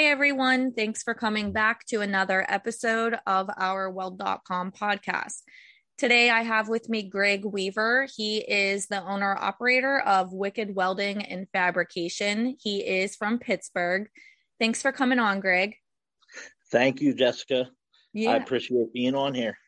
Hi, everyone. Thanks for coming back to another episode of our Weld.com podcast. Today, I have with me Greg Weaver. He is the owner operator of Wicked Welding and Fabrication. He is from Pittsburgh. Thanks for coming on, Greg. Thank you, Jessica. Yeah. I appreciate being on here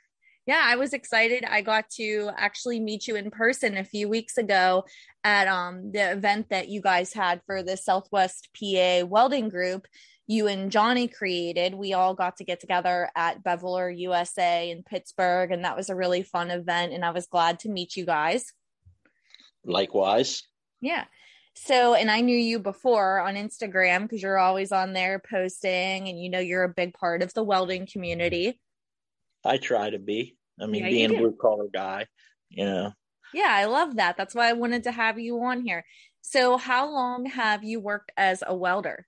yeah, I was excited. I got to actually meet you in person a few weeks ago at um, the event that you guys had for the Southwest PA welding group. You and Johnny created. We all got to get together at Beveler USA in Pittsburgh, and that was a really fun event. And I was glad to meet you guys. Likewise. Yeah. So, and I knew you before on Instagram because you're always on there posting, and you know you're a big part of the welding community. I try to be. I mean, yeah, being a blue collar guy, you know. Yeah, I love that. That's why I wanted to have you on here. So, how long have you worked as a welder?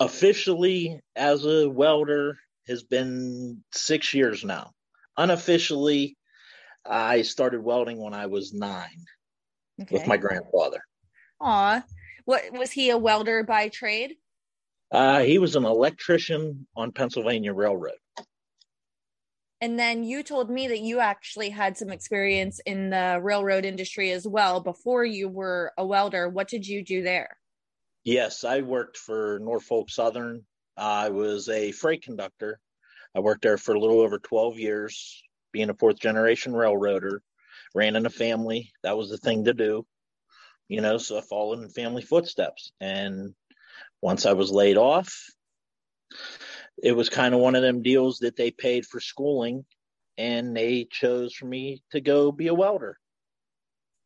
Officially, as a welder, has been six years now. Unofficially, I started welding when I was nine okay. with my grandfather. Aw, what was he a welder by trade? Uh, he was an electrician on Pennsylvania Railroad. And then you told me that you actually had some experience in the railroad industry as well before you were a welder. What did you do there? Yes, I worked for Norfolk Southern. I was a freight conductor. I worked there for a little over 12 years, being a fourth generation railroader. Ran in a family. That was the thing to do, you know, so I followed in family footsteps. And once I was laid off, it was kind of one of them deals that they paid for schooling and they chose for me to go be a welder.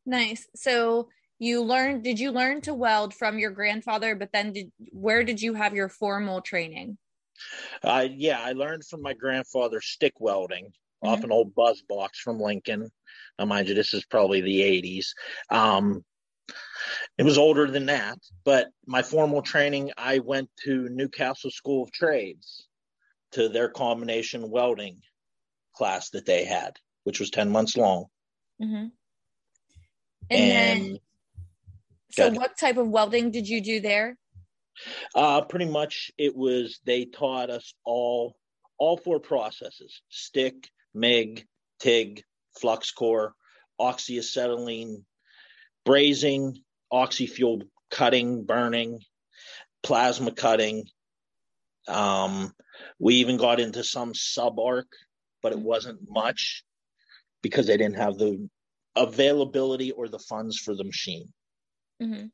Nice. So you learned did you learn to weld from your grandfather but then did where did you have your formal training? Uh yeah, I learned from my grandfather stick welding mm-hmm. off an old buzz box from Lincoln. Now mind you this is probably the 80s. Um it was older than that, but my formal training, I went to New Castle School of Trades to their combination welding class that they had, which was 10 months long. Mm-hmm. And, and then, so what type of welding did you do there? Uh, pretty much it was, they taught us all, all four processes, stick, MIG, TIG, flux core, oxyacetylene, brazing, oxy-fuel cutting, burning, plasma cutting. Um, we even got into some sub arc, but it wasn't much because they didn't have the availability or the funds for the machine. Mm-hmm.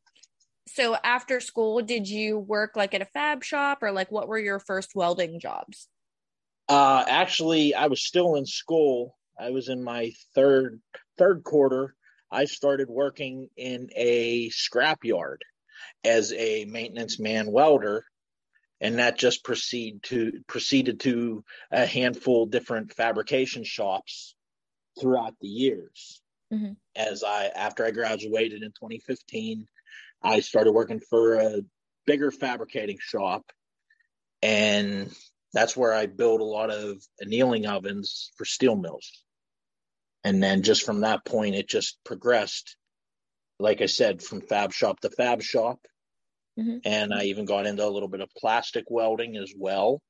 So after school, did you work like at a fab shop or like what were your first welding jobs? Uh, actually, I was still in school. I was in my third third quarter I started working in a scrapyard as a maintenance man welder, and that just proceed to proceeded to a handful different fabrication shops throughout the years. Mm-hmm. As I after I graduated in 2015, I started working for a bigger fabricating shop, and that's where I built a lot of annealing ovens for steel mills and then just from that point it just progressed like i said from fab shop to fab shop mm-hmm. and i even got into a little bit of plastic welding as well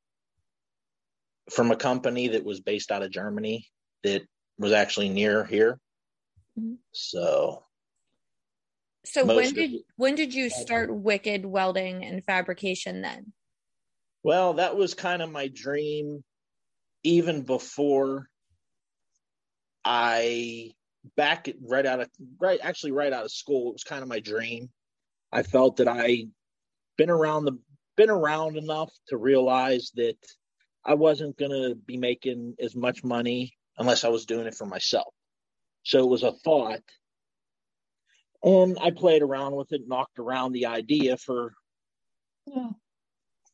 from a company that was based out of germany that was actually near here mm-hmm. so so when did when did you start wicked welding and fabrication then well that was kind of my dream even before I back right out of right actually right out of school, it was kind of my dream. I felt that I been around the been around enough to realize that I wasn't gonna be making as much money unless I was doing it for myself. So it was a thought. And I played around with it, knocked around the idea for yeah,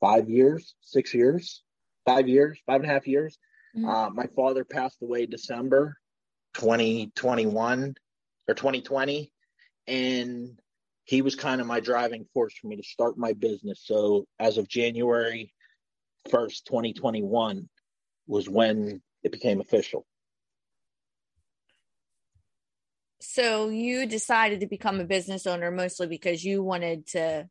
five years, six years, five years, five and a half years. Mm-hmm. Uh, my father passed away December 2021 or 2020 and he was kind of my driving force for me to start my business so as of january 1st 2021 was when it became official so you decided to become a business owner mostly because you wanted to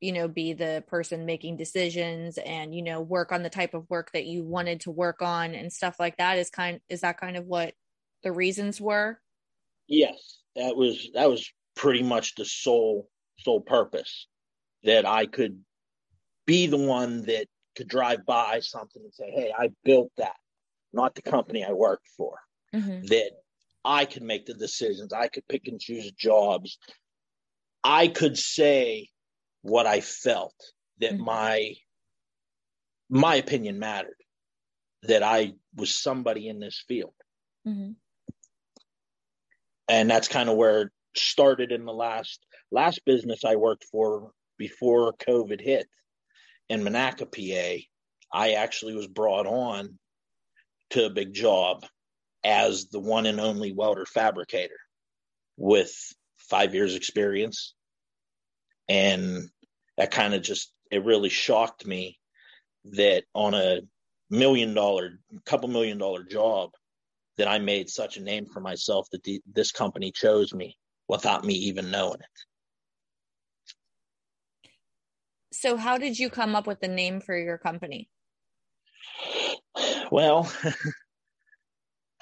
you know be the person making decisions and you know work on the type of work that you wanted to work on and stuff like that is kind is that kind of what the reasons were yes that was that was pretty much the sole sole purpose that i could be the one that could drive by something and say hey i built that not the company i worked for mm-hmm. that i could make the decisions i could pick and choose jobs i could say what I felt that mm-hmm. my my opinion mattered that I was somebody in this field. Mm-hmm. And that's kind of where it started in the last last business I worked for before COVID hit in Monaca, PA. I actually was brought on to a big job as the one and only welder fabricator with five years experience and that kind of just it really shocked me that on a million dollar couple million dollar job that I made such a name for myself that the, this company chose me without me even knowing it. So how did you come up with the name for your company? Well,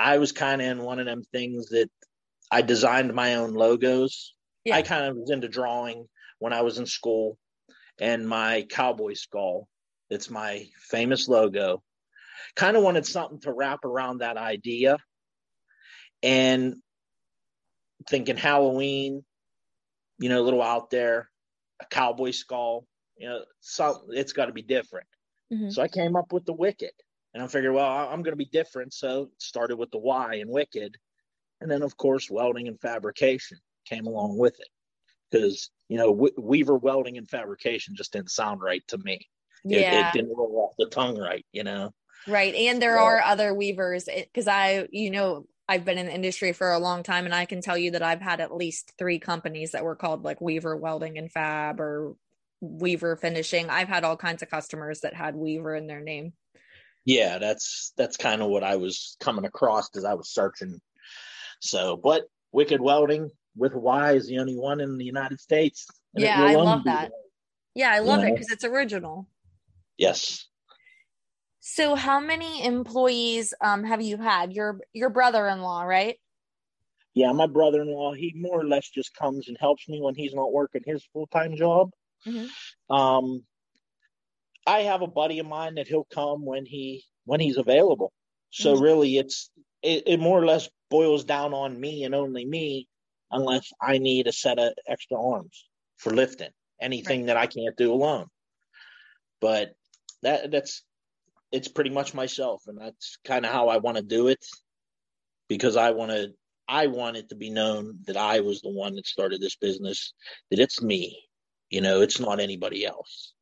I was kind of in one of them things that I designed my own logos. Yeah. I kind of was into drawing when I was in school and my cowboy skull. It's my famous logo. Kind of wanted something to wrap around that idea. And thinking Halloween, you know, a little out there, a cowboy skull, you know, some it's got to be different. Mm-hmm. So I came up with the Wicked, and I figured, well, I'm going to be different. So started with the Y and Wicked, and then of course welding and fabrication came along with it because you know weaver welding and fabrication just didn't sound right to me yeah. it, it didn't roll off the tongue right you know right and there so, are other weavers because i you know I've been in the industry for a long time and I can tell you that I've had at least three companies that were called like Weaver Welding and Fab or Weaver Finishing. I've had all kinds of customers that had Weaver in their name. Yeah, that's that's kind of what I was coming across as I was searching. So, but Wicked Welding, with Y is the only one in the United States. Yeah, I love that. Yeah, I love it because it's original. Yes. So, how many employees um, have you had? Your your brother-in-law, right? Yeah, my brother-in-law. He more or less just comes and helps me when he's not working his full-time job. Mm-hmm. Um, I have a buddy of mine that he'll come when he when he's available. So mm-hmm. really, it's it, it more or less boils down on me and only me unless I need a set of extra arms for lifting anything right. that I can't do alone. But that that's it's pretty much myself, and that's kind of how I want to do it because I want to I want it to be known that I was the one that started this business, that it's me. You know, it's not anybody else.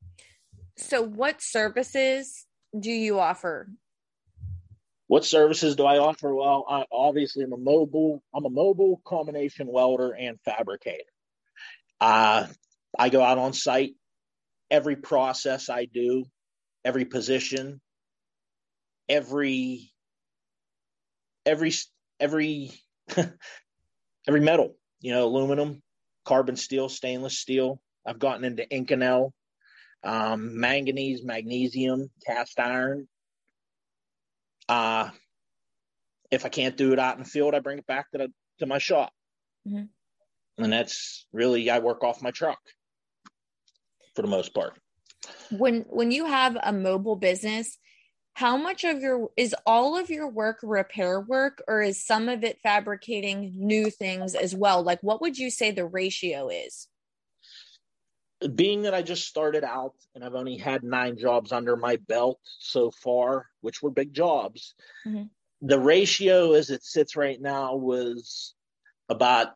So, what services do you offer what services do I offer? Well, I, obviously, I'm a mobile. I'm a mobile combination welder and fabricator. Uh, I go out on site. Every process I do, every position, every every every every metal. You know, aluminum, carbon steel, stainless steel. I've gotten into Inconel, um, manganese, magnesium, cast iron, uh, if I can't do it out in the field, I bring it back to the to my shop, mm-hmm. and that's really I work off my truck for the most part. When when you have a mobile business, how much of your is all of your work repair work, or is some of it fabricating new things as well? Like, what would you say the ratio is? Being that I just started out and I've only had nine jobs under my belt so far, which were big jobs, mm-hmm. the ratio as it sits right now was about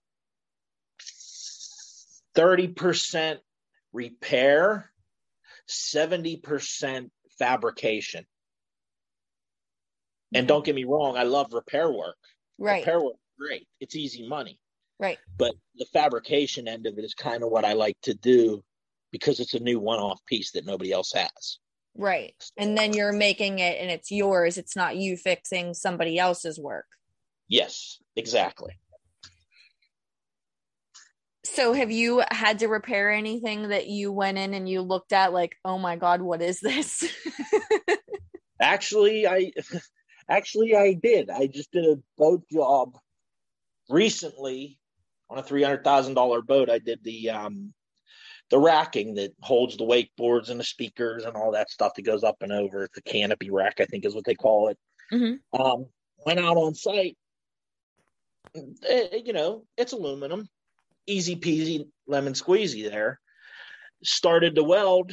30% repair, 70% fabrication. And don't get me wrong, I love repair work. Right. Repair work, great. It's easy money. Right. But the fabrication end of it is kind of what I like to do because it's a new one-off piece that nobody else has. Right. And then you're making it and it's yours. It's not you fixing somebody else's work. Yes, exactly. So have you had to repair anything that you went in and you looked at like, oh my God, what is this? actually, I actually I did. I just did a boat job recently on a three hundred thousand dollar boat. I did the um the racking that holds the wakeboards and the speakers and all that stuff that goes up and over. The canopy rack, I think, is what they call it. Mm-hmm. Um, went out on site. It, eh, you know, it's aluminum easy peasy lemon squeezy there. Started to weld,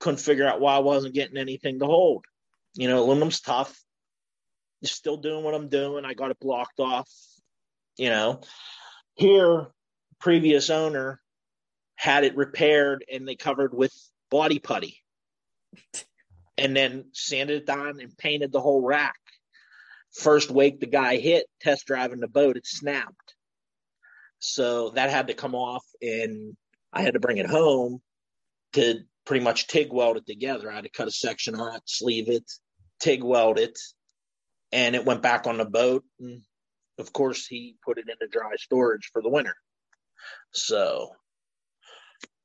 couldn't figure out why I wasn't getting anything to hold. You know, aluminum's tough. Still doing what I'm doing. I got it blocked off. You know, here, previous owner had it repaired and they covered with body putty and then sanded it down and painted the whole rack. First wake the guy hit, test driving the boat, it snapped. So that had to come off, and I had to bring it home to pretty much TIG weld it together. I had to cut a section on it, sleeve it, TIG weld it, and it went back on the boat. And of course, he put it into dry storage for the winter. So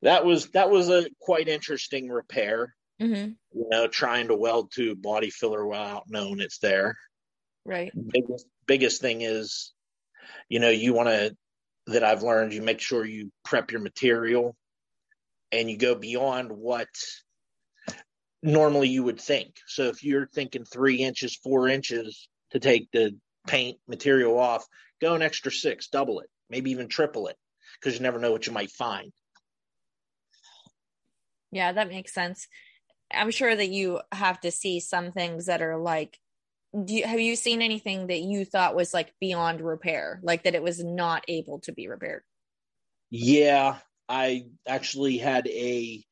that was that was a quite interesting repair. Mm-hmm. You know, trying to weld to body filler without knowing it's there. Right. Biggest biggest thing is, you know, you want to that I've learned, you make sure you prep your material and you go beyond what normally you would think. So if you're thinking three inches, four inches to take the paint material off, go an extra six, double it, maybe even triple it, because you never know what you might find. Yeah, that makes sense. I'm sure that you have to see some things that are like do you, have you seen anything that you thought was like beyond repair like that it was not able to be repaired? Yeah i actually had a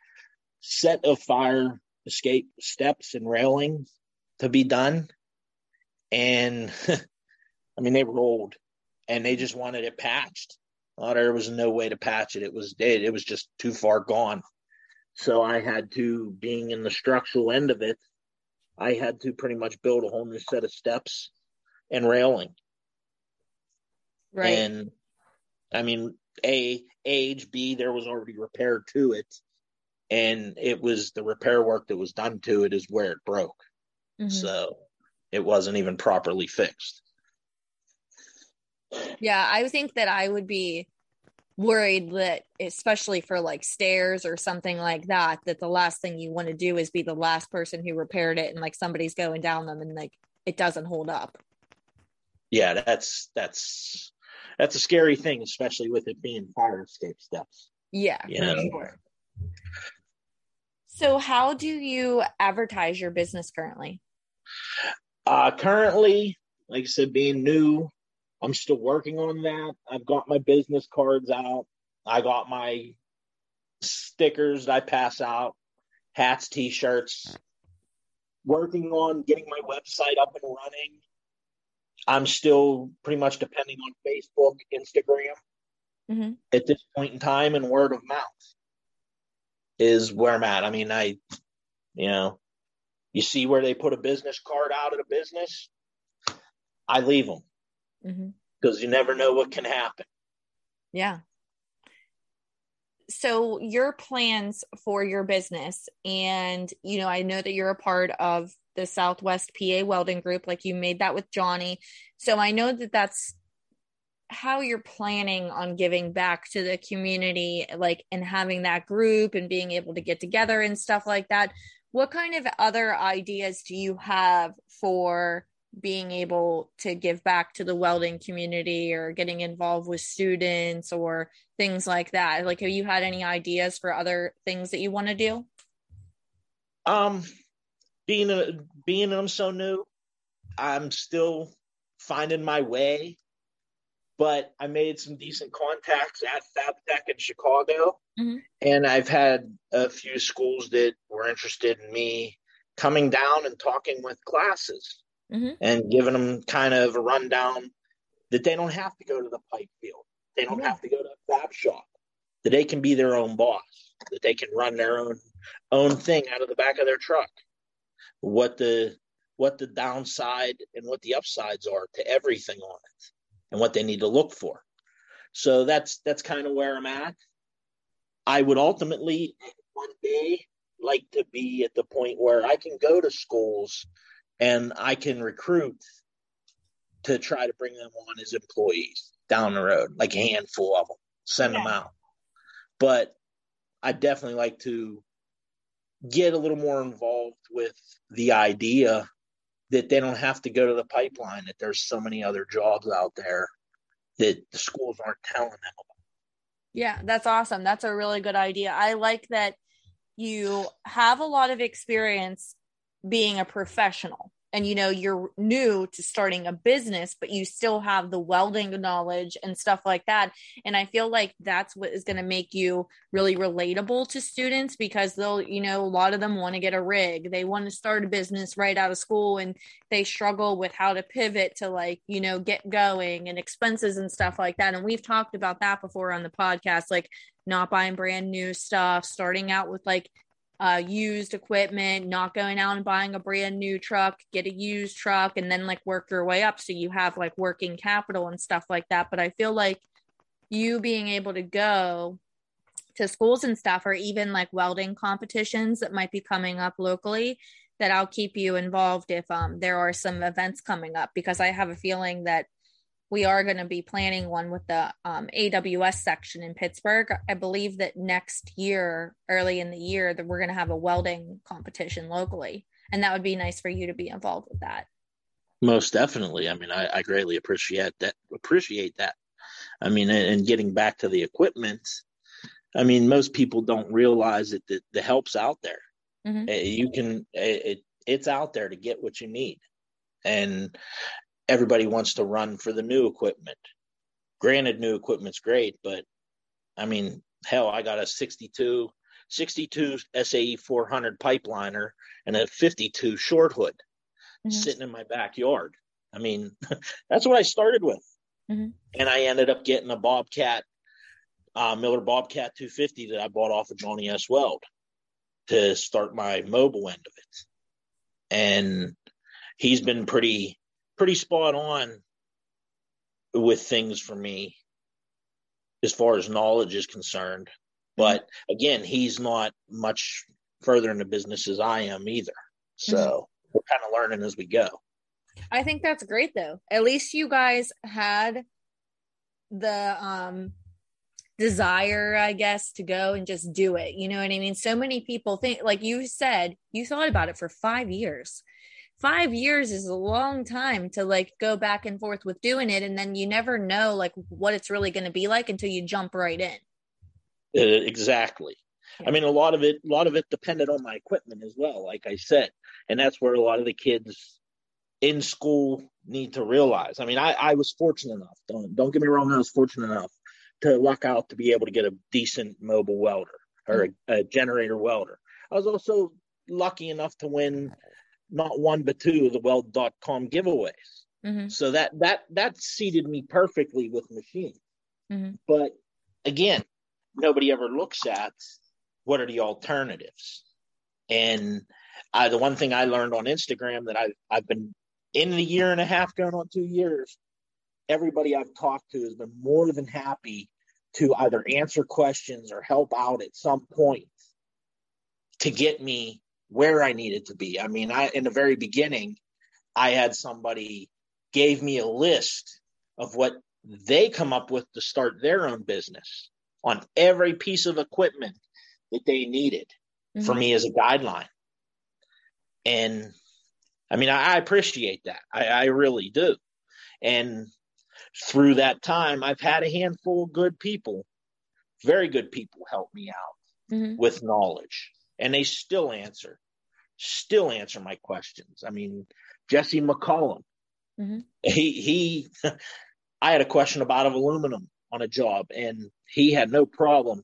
set of fire escape steps and railings to be done. And i mean they were old and they just wanted it patched. Well, there was no way to patch it. It was dead. It was just too far gone so i had to being in the structural end of it I had to pretty much build a whole new set of steps and railing. Right. And I mean, A, age, B, there was already repair to it. And it was the repair work that was done to it is where it broke. Mm-hmm. So it wasn't even properly fixed. Yeah, I think that I would be worried that especially for like stairs or something like that that the last thing you want to do is be the last person who repaired it and like somebody's going down them and like it doesn't hold up. Yeah that's that's that's a scary thing especially with it being fire escape steps. Yeah. sure. so how do you advertise your business currently? Uh currently like i said being new I'm still working on that. I've got my business cards out. I got my stickers that I pass out, hats, t-shirts. Working on getting my website up and running. I'm still pretty much depending on Facebook, Instagram mm-hmm. at this point in time, and word of mouth is where I'm at. I mean, I, you know, you see where they put a business card out at a business, I leave them because mm-hmm. you never know what can happen. Yeah. So, your plans for your business, and you know, I know that you're a part of the Southwest PA Welding Group, like you made that with Johnny. So, I know that that's how you're planning on giving back to the community, like, and having that group and being able to get together and stuff like that. What kind of other ideas do you have for being able to give back to the welding community or getting involved with students or things like that. Like have you had any ideas for other things that you want to do? Um being a being i'm so new i'm still finding my way but i made some decent contacts at fabtech in chicago. Mm-hmm. and i've had a few schools that were interested in me coming down and talking with classes mm-hmm. and giving them kind of a rundown that they don't have to go to the pipe field. They don't have to go to a fab shop. That they can be their own boss. That they can run their own own thing out of the back of their truck. What the what the downside and what the upsides are to everything on it, and what they need to look for. So that's that's kind of where I'm at. I would ultimately one day like to be at the point where I can go to schools and I can recruit to try to bring them on as employees down the road, like a handful of them, send them out. But I definitely like to get a little more involved with the idea that they don't have to go to the pipeline, that there's so many other jobs out there that the schools aren't telling them about. Yeah, that's awesome. That's a really good idea. I like that you have a lot of experience being a professional. And you know you're new to starting a business but you still have the welding knowledge and stuff like that. And i feel like that's what is going to make you really relatable to students because they'll you know a lot of them want to get a rig. They want to start a business right out of school and they struggle with how to pivot to like you know get going and expenses and stuff like that. And we've talked about that before on the podcast like not buying brand new stuff starting out with like uh, used equipment, not going out and buying a brand new truck, get a used truck, and then like work your way up so you have like working capital and stuff like that. But I feel like you being able to go to schools and stuff, or even like welding competitions that might be coming up locally, that I'll keep you involved if um, there are some events coming up because I have a feeling that we are going to be planning one with the um, AWS section in Pittsburgh. I believe that next year, early in the year, that we're going to have a welding competition locally, and that would be nice for you to be involved with that. Most definitely. I mean, I, I greatly appreciate that. Appreciate that. I mean, and getting back to the equipment, I mean, most people don't realize that the, the help's out there. Mm-hmm. Eh, you can, eh, it, it's out there to get what you need. And everybody wants to run for the new equipment. Granted, new equipment's great, but I mean, hell, I got a 62, 62 SAE 400 pipeliner and a 52 short hood mm-hmm. sitting in my backyard. I mean, that's what I started with. Mm-hmm. And I ended up getting a Bobcat, uh, Miller Bobcat 250 that I bought off of Johnny S. Weld to start my mobile end of it. And he's been pretty pretty spot on with things for me as far as knowledge is concerned. But again, he's not much further in the business as I am either. So mm-hmm. we're kind of learning as we go. I think that's great though. At least you guys had the um desire, I guess, to go and just do it. You know what I mean? So many people think like you said, you thought about it for 5 years five years is a long time to like go back and forth with doing it and then you never know like what it's really going to be like until you jump right in. Uh, exactly. Yeah. i mean a lot of it a lot of it depended on my equipment as well like i said and that's where a lot of the kids in school need to realize. I mean i, I was fortunate enough don't don't get me wrong i was fortunate enough to luck out to be able to get a decent mobile welder or a, a generator welder. I was also lucky enough to win not one but two of the weld.com giveaways. Mm-hmm. So that that that seated me perfectly with machines. Mm-hmm. But again, nobody ever looks at what are the alternatives. And I, the one thing I learned on Instagram that I I've been in the year and a half going on two years, everybody I've talked to has been more than happy to either answer questions or help out at some point to get me where I needed to be. I mean, I in the very beginning, I had somebody gave me a list of what they come up with to start their own business on every piece of equipment that they needed mm-hmm. for me as a guideline. And I mean, I, I appreciate that. I, I really do. And through that time, I've had a handful of good people, very good people help me out mm-hmm. with knowledge and they still answer, still answer my questions. I mean, Jesse McCollum, mm-hmm. he he, I had a question about of aluminum on a job, and he had no problem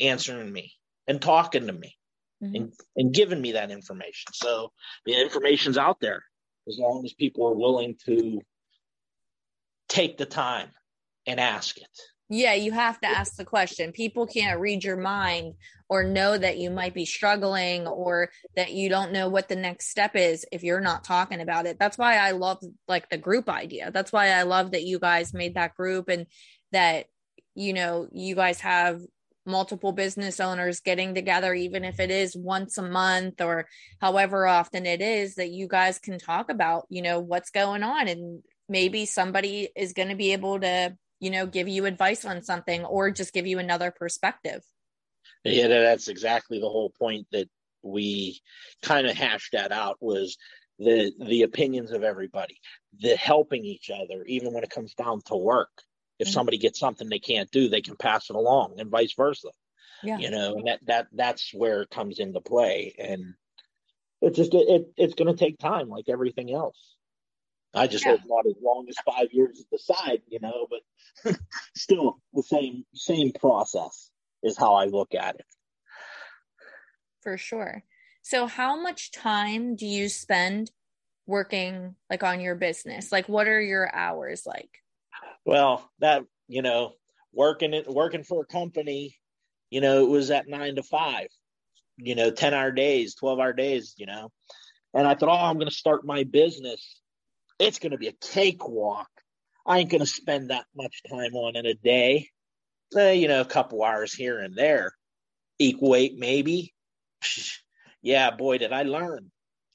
answering me and talking to me mm-hmm. and, and giving me that information. So the information's out there as long as people are willing to take the time and ask it. Yeah, you have to ask the question. People can't read your mind or know that you might be struggling or that you don't know what the next step is if you're not talking about it. That's why I love like the group idea. That's why I love that you guys made that group and that you know, you guys have multiple business owners getting together, even if it is once a month or however often it is, that you guys can talk about, you know, what's going on. And maybe somebody is going to be able to, you know, give you advice on something or just give you another perspective. Yeah, that's exactly the whole point that we kind of hashed that out was the the opinions of everybody, the helping each other, even when it comes down to work. If mm-hmm. somebody gets something they can't do, they can pass it along, and vice versa. Yeah. You know, and that that that's where it comes into play, and it just it, it it's going to take time, like everything else. I just yeah. hope not as long as five years at the side, you know, but still the same same process is how I look at it. For sure. So how much time do you spend working like on your business? Like what are your hours like? Well, that, you know, working it working for a company, you know, it was at 9 to 5. You know, 10 hour days, 12 hour days, you know. And I thought, "Oh, I'm going to start my business. It's going to be a cakewalk. I ain't going to spend that much time on in a day." eh, you know, a couple hours here and there, equate maybe. yeah, boy, did I learn.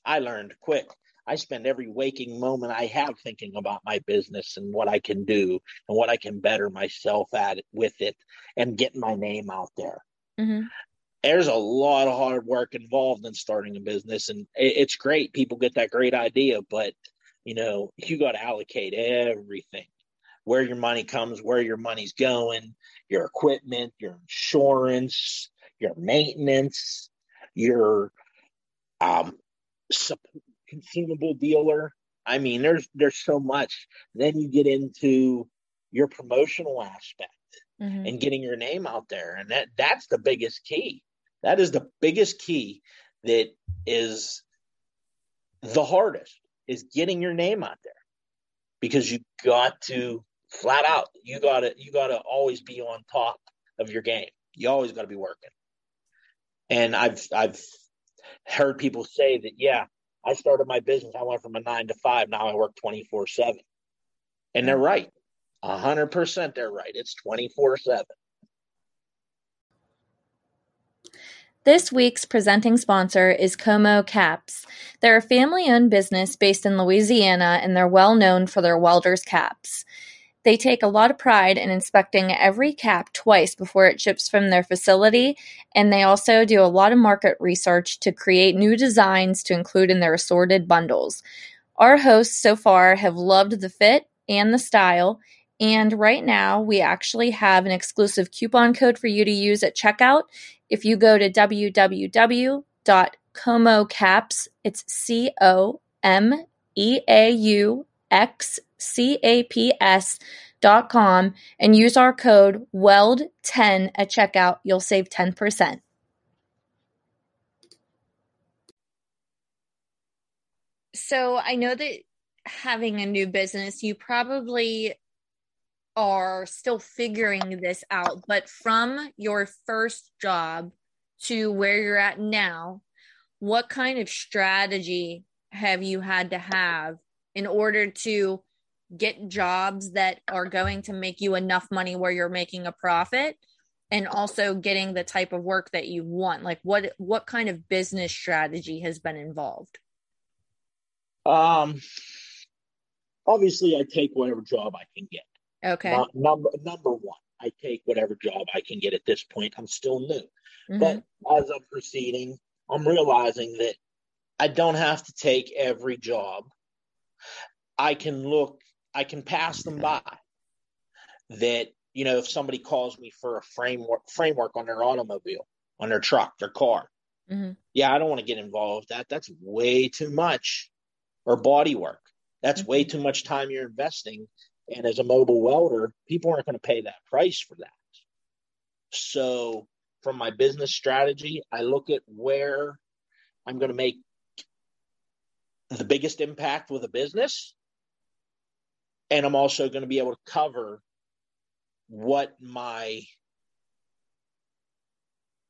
I learned quick. I spend every waking moment I have thinking about my business and what I can do and what I can better myself at it, with it and getting my name out there. Mm-hmm. There's a lot of hard work involved in starting a business, and it's great. People get that great idea, but you know, you got to allocate everything where your money comes, where your money's going, your equipment, your insurance, your maintenance, your um, consumable dealer. I mean, there's there's so much. Then you get into your promotional aspect mm-hmm. and getting your name out there, and that that's the biggest key. That is the biggest key that is the hardest is getting your name out there because you got to flat out you got to you got to always be on top of your game. You always got to be working. And i've i've heard people say that yeah i started my business i went from a 9 to 5 now i work 24/7 and they're right. 100% they're right. It's 24/7 This week's presenting sponsor is Comeaux Caps. They're a family owned business based in Louisiana and they're well known for their welders' caps. They take a lot of pride in inspecting every cap twice before it ships from their facility, and they also do a lot of market research to create new designs to include in their assorted bundles. Our hosts so far have loved the fit and the style, and right now we actually have an exclusive coupon code for you to use at checkout. If you go to www.comeauxcaps, it's C O M E A U X caps.com and use our code WELD10 at checkout. You'll save 10%. So I know that having a new business, you probably are still figuring this out, but from your first job to where you're at now, what kind of strategy have you had to have in order to get jobs that are going to make you enough money where you're making a profit and also getting the type of work that you want? Like what what kind of business strategy has been involved? Um obviously i take whatever job i can get okay no, number number one i take whatever job i can get at this point i'm still new mm-hmm. but as i'm proceeding i'm realizing that i don't have to take every job i can look I can pass them by. That you know, if somebody calls me for a framework framework on their automobile, on their truck, their car, mm-hmm. yeah, I don't want to get involved. That that's way too much, or body work. That's mm-hmm. way too much time you're investing. And as a mobile welder, people aren't going to pay that price for that. So, from my business strategy, I look at where I'm going to make the biggest impact with a business and I'm also going to be able to cover what my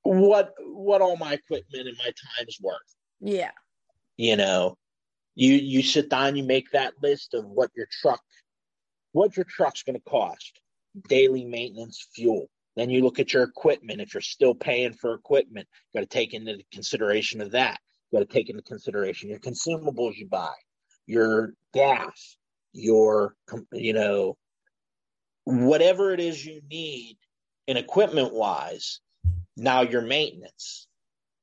what what all my equipment and my time is worth. Yeah. You know, you you sit down, you make that list of what your truck what your truck's going to cost. daily maintenance fuel. Then you look at your equipment. If you're still paying for equipment, got to take into consideration of that. Got to take into consideration your consumables you buy, your gas, your you know whatever it is you need in equipment wise. Now your maintenance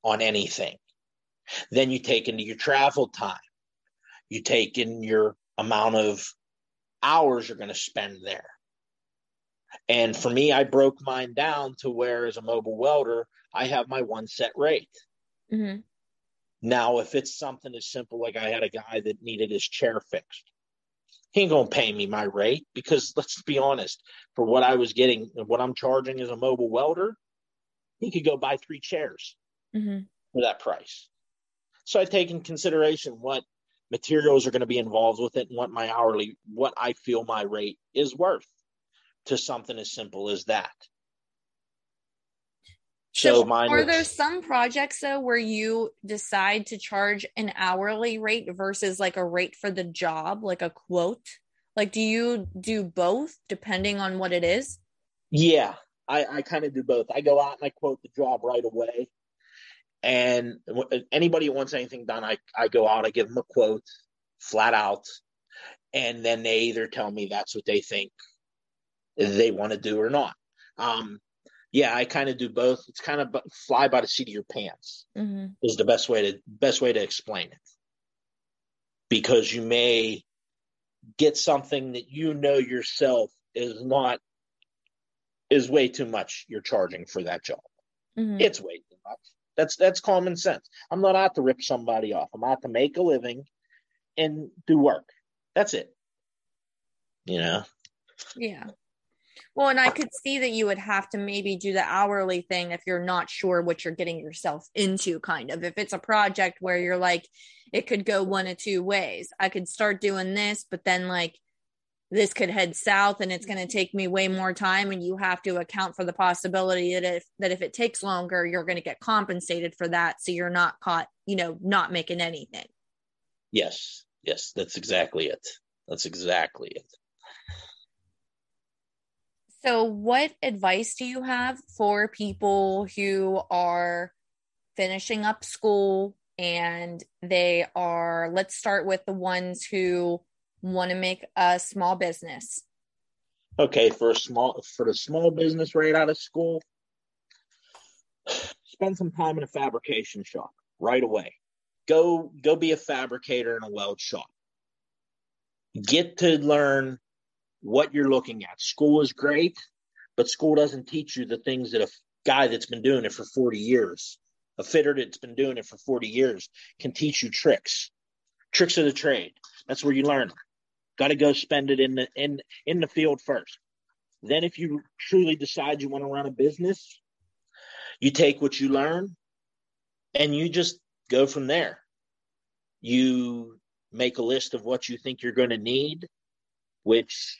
on anything. Then you take into your travel time. You take in your amount of hours you're going to spend there. And for me, I broke mine down to where, as a mobile welder, I have my one set rate. Mm-hmm. Now, if it's something as simple like I had a guy that needed his chair fixed, he ain't gonna pay me my rate because let's be honest, for what I was getting, what I'm charging as a mobile welder, he could go buy three chairs mm-hmm. for that price. So I take in consideration what materials are going to be involved with it and what my hourly, what I feel my rate is worth to something as simple as that. So, so are there some projects though where you decide to charge an hourly rate versus like a rate for the job, like a quote? Like, do you do both depending on what it is? Yeah, I, I kind of do both. I go out and I quote the job right away. And anybody who wants anything done, I, I go out, I give them a quote flat out. And then they either tell me that's what they think they want to do or not. Um, yeah, I kind of do both. It's kind of fly by the seat of your pants mm-hmm. is the best way to best way to explain it. Because you may get something that you know yourself is not is way too much you're charging for that job. Mm-hmm. It's way too much. That's that's common sense. I'm not out to rip somebody off. I'm out to make a living and do work. That's it. You know. Yeah. Well, and I could see that you would have to maybe do the hourly thing if you're not sure what you're getting yourself into, kind of. If it's a project where you're like, it could go one of two ways. I could start doing this, but then like this could head south and it's going to mm-hmm. take me way more time and you have to account for the possibility that if that if it takes longer you're going to get compensated for that. So you're not caught you know not making anything. Yes yes that's exactly it. That's exactly it. So what advice do you have for people who are finishing up school and they are let's start with the ones who want to make a small business? Okay, for a small for the small business right out of school, spend some time in a fabrication shop right away. Go go be a fabricator in a weld shop. Get to learn what you're looking at. School is great, but school doesn't teach you the things that a guy that's been doing it for 40 years, a fitter that's been doing it for 40 years, can teach you tricks. Tricks of the trade. That's where you learn. Got to go spend it in the in in the field first. Then, if you truly decide you want to run a business, you take what you learn and you just go from there. You make a list of what you think you're going to need, which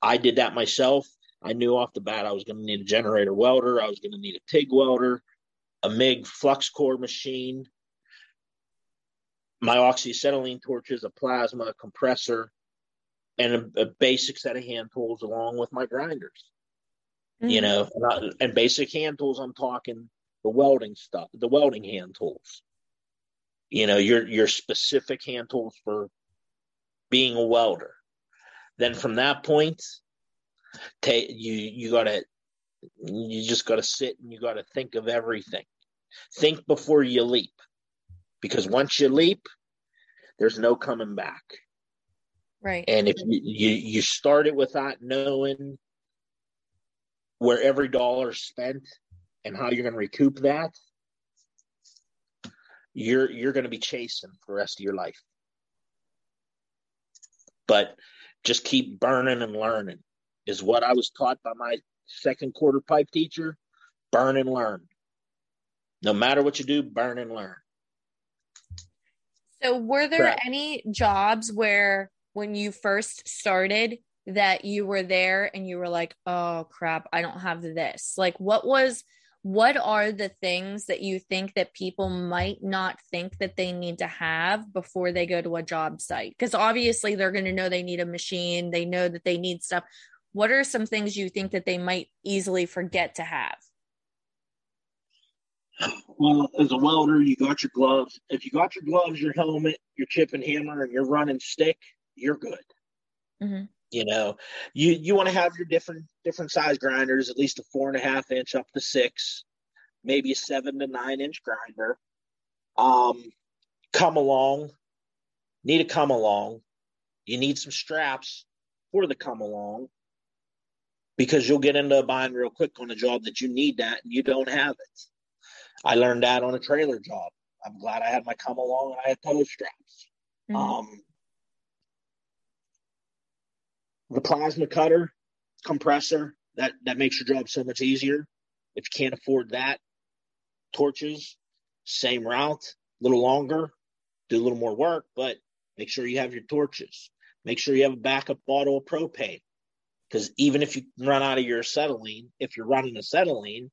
I did that myself. I knew off the bat I was going to need a generator welder, I was going to need a TIG welder, a MIG flux core machine, my oxyacetylene torches, a plasma, a compressor, and a, a, basic set of hand tools along with my grinders. Mm-hmm. You know, and, I, and basic hand tools. I'm talking the welding stuff, the welding hand tools. You know, your your specific hand tools for being a welder. Then from that point, take you you gotta you just gotta sit and you gotta think of everything. Think before you leap, because once you leap, there's no coming back. Right. And if you, you, you start it without knowing where every dollar is spent and how you're going to recoup that, you're you're going to be chasing for the rest of your life. But just keep burning and learning is what I was taught by my second quarter pipe teacher. Burn and learn. No matter what you do, burn and learn. So, were there any jobs where when you first started that you were there and you were like, oh crap, I don't have this? Like, what was, what are the things that you think that people might not think that they need to have before they go to a job site? Because obviously they're going to know they need a machine, they know that they need stuff. what are some things you think that they might easily forget to have? Well, as a welder, you got your gloves. If you got your gloves, your helmet, your chip and hammer, and your running stick, you're good. Mm-hmm. You know, you you want to have your different different size grinders, at least a four and a half inch up to six, maybe a seven to nine inch grinder. Um, come along, need to come along. You need some straps for the come along because you'll get into a bind real quick on a job that you need that and you don't have it. I learned that on a trailer job. I'm glad I had my come along and I had toe straps. Mm-hmm. Um, the plasma cutter, compressor, that, that makes your job so much easier. If you can't afford that, torches, same route, a little longer, do a little more work, but make sure you have your torches. Make sure you have a backup bottle of propane. Because even if you run out of your acetylene, if you're running acetylene,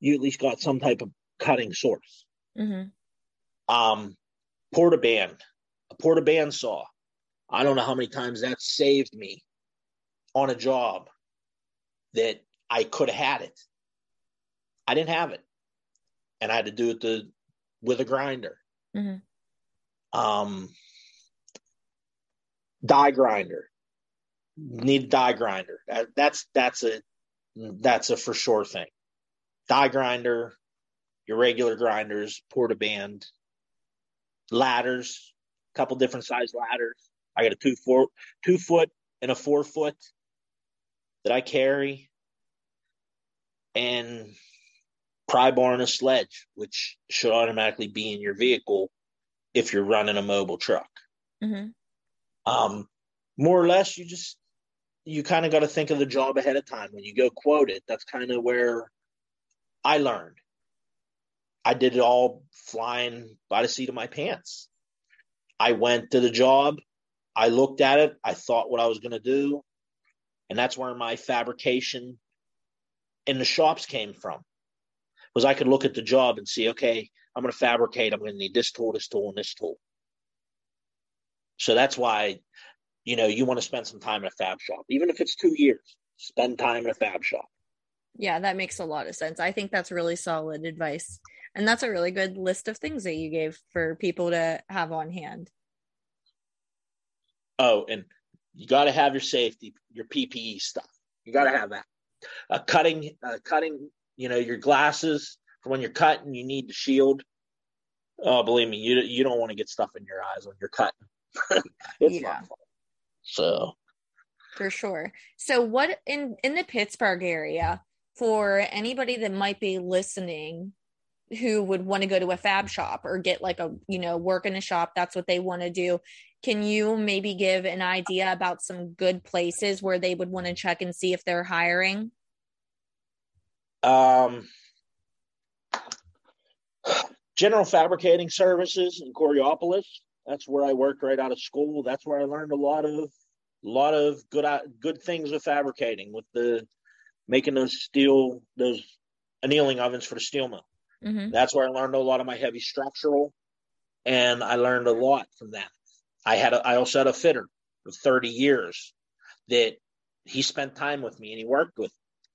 you at least got some type of cutting source. Mm-hmm. Um, porta band, a porta band saw. I don't know how many times that saved me on a job that I could have had it. I didn't have it, and I had to do it the, with a grinder. Mm-hmm. Um, die grinder need a die grinder. That, that's that's a that's a for sure thing die grinder, your regular grinders, porta band, ladders, a couple different size ladders. I got a two four two foot and a four foot that I carry, and pry bar and a sledge, which should automatically be in your vehicle if you're running a mobile truck. Mm-hmm. Um, more or less, you just you kind of got to think of the job ahead of time when you go quote it. That's kind of where I learned. I did it all flying by the seat of my pants. I went to the job, I looked at it, I thought what I was going to do, and that's where my fabrication in the shops came from. Was I could look at the job and see, okay, I'm going to fabricate. I'm going to need this tool, this tool, and this tool. So that's why, you know, you want to spend some time in a fab shop, even if it's two years. Spend time in a fab shop. Yeah, that makes a lot of sense. I think that's really solid advice. And that's a really good list of things that you gave for people to have on hand. Oh, and you got to have your safety, your PPE stuff. You got to have that. Uh, cutting, uh, cutting, you know, your glasses for when you're cutting, you need the shield. Oh, believe me, you you don't want to get stuff in your eyes when you're cutting. it's yeah. not fun. So, for sure. So, what in in the Pittsburgh area? for anybody that might be listening who would want to go to a fab shop or get like a you know work in a shop that's what they want to do can you maybe give an idea about some good places where they would want to check and see if they're hiring um general fabricating services in Coraopolis. That's where I worked right out of school. That's where I learned a lot of a lot of good good things with fabricating with the making those steel, those annealing ovens for the steel mill. Mm-hmm. That's where I learned a lot of my heavy structural, and I learned a lot from that. I had a, I also had a fitter for 30 years that he spent time with me and he worked with me.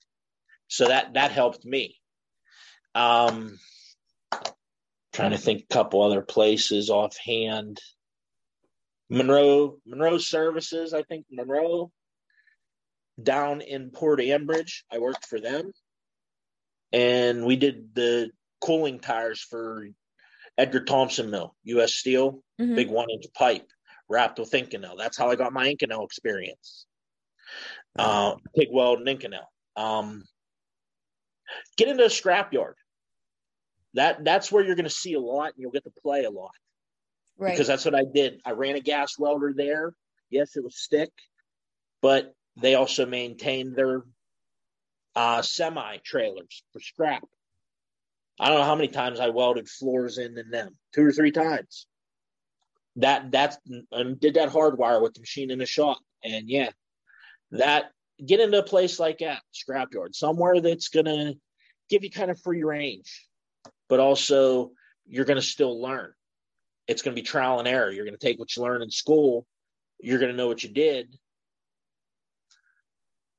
So that that helped me. Um, trying to think a couple other places offhand. Monroe Monroe Services, I think Monroe down in Port Ambridge. I worked for them, and we did the cooling tires for Edgar Thomson Mill, U.S. Steel, mm-hmm. big one inch pipe wrapped with Inconel. That's how I got my Inconel experience. Uh, TIG weld and Inconel. Um, get into a scrapyard. That that's where you're going to see a lot, and you'll get to play a lot. Right. Because that's what I did. I ran a gas welder there. Yes, it was stick, but they also maintained their uh, semi trailers for scrap. I don't know how many times I welded floors in in them, two or three times. That that's and did that hardwire with the machine in the shop, and yeah, that get into a place like that, scrapyard, somewhere that's gonna give you kind of free range, but also you're gonna still learn. It's gonna be trial and error. You're gonna take what you learn in school. You're gonna know what you did,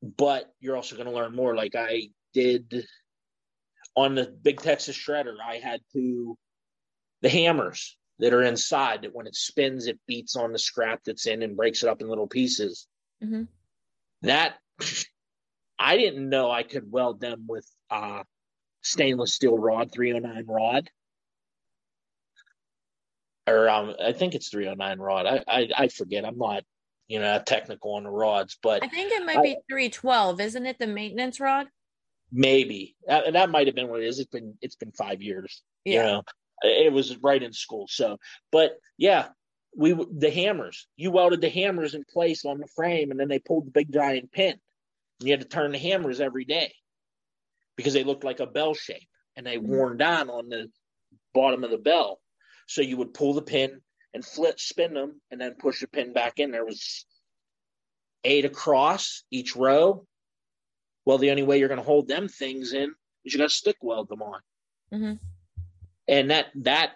but you're also to learn more. Like I did on the big Texas shredder, I had to the hammers that are inside that when it spins, it beats on the scrap that's in and breaks it up in little pieces. Mm-hmm. That I didn't know I could weld them with uh, stainless steel rod, 309 rod. Or um, I think it's 309 rod. I, I, I forget. I'm not, you know, technical on the rods, but I think it might I, be 312. Isn't it the maintenance rod? Maybe that, that might have been what it is. It's been it's been five years. Yeah. You know, it was right in school. So, but yeah, we the hammers. You welded the hammers in place on the frame, and then they pulled the big giant pin. And you had to turn the hammers every day because they looked like a bell shape, and they mm-hmm. worn down on the bottom of the bell. So you would pull the pin and flip, spin them, and then push the pin back in. There was eight across each row. Well, the only way you're going to hold them things in is you got to stick weld them on. Mm-hmm. And that that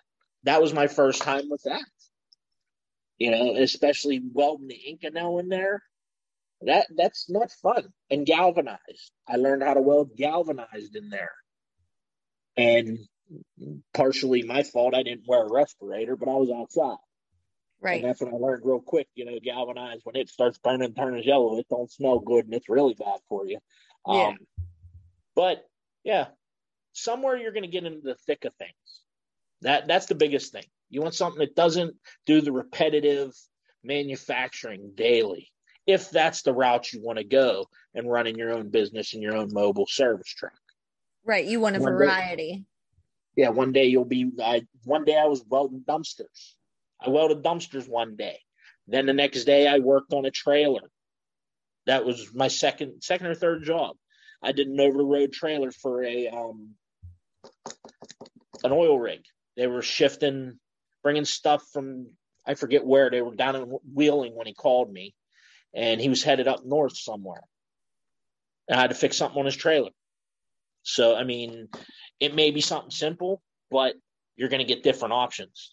that was my first time with that you know, especially welding the Inconel in there. That that's not fun. And galvanized. I learned how to weld galvanized in there. And partially my fault. I didn't wear a respirator, but I was outside. Right. And that's what I learned real quick, you know, galvanized when it starts burning turning yellow, it don't smell good and it's really bad for you. Yeah. Um, but yeah, somewhere you're gonna get into the thick of things. That that's the biggest thing. You want something that doesn't do the repetitive manufacturing daily. If that's the route you want to go and running your own business and your own mobile service truck. Right. You want a one variety. Day, yeah. One day you'll be, I, one day I was welding dumpsters. I welded dumpsters one day. Then the next day I worked on a trailer. That was my second, second or third job. I did an over the road trailer for a, um, an oil rig. They were shifting bringing stuff from I forget where they were down in Wheeling when he called me, and he was headed up north somewhere. And I had to fix something on his trailer. So I mean, it may be something simple, but you're going to get different options.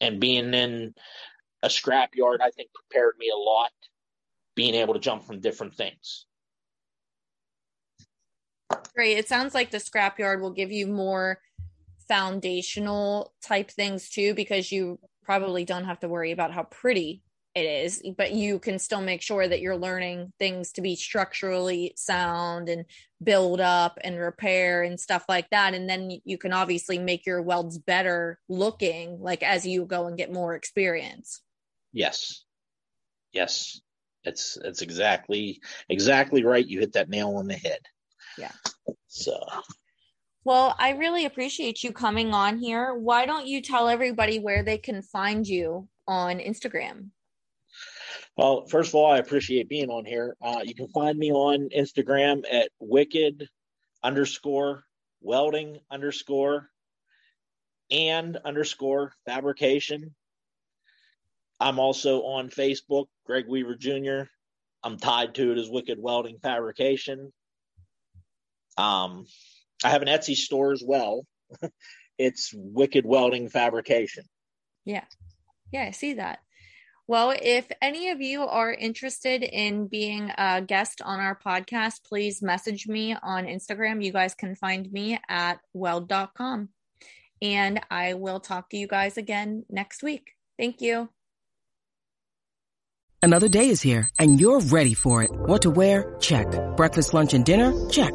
And being in a scrapyard, I think prepared me a lot. Being able to jump from different things. Great. It sounds like the scrapyard will give you more foundational type things too because you probably don't have to worry about how pretty it is but you can still make sure that you're learning things to be structurally sound and build up and repair and stuff like that. And then you can obviously make your welds better looking like as you go and get more experience. Yes. Yes. It's it's exactly exactly right. You hit that nail on the head. Yeah. So well, I really appreciate you coming on here. Why don't you tell everybody where they can find you on Instagram? Well, first of all, I appreciate being on here. Uh, you can find me on Instagram at wicked underscore welding underscore and underscore fabrication. I'm also on Facebook, Greg Weaver Jr. I'm tied to it as Wicked Welding Fabrication. Um, I have an Etsy store as well. it's Wicked Welding Fabrication. Yeah. Yeah, I see that. Well, if any of you are interested in being a guest on our podcast, please message me on Instagram. You guys can find me at weld.com. And I will talk to you guys again next week. Thank you. Another day is here, and you're ready for it. What to wear? Check. Breakfast, lunch, and dinner? Check.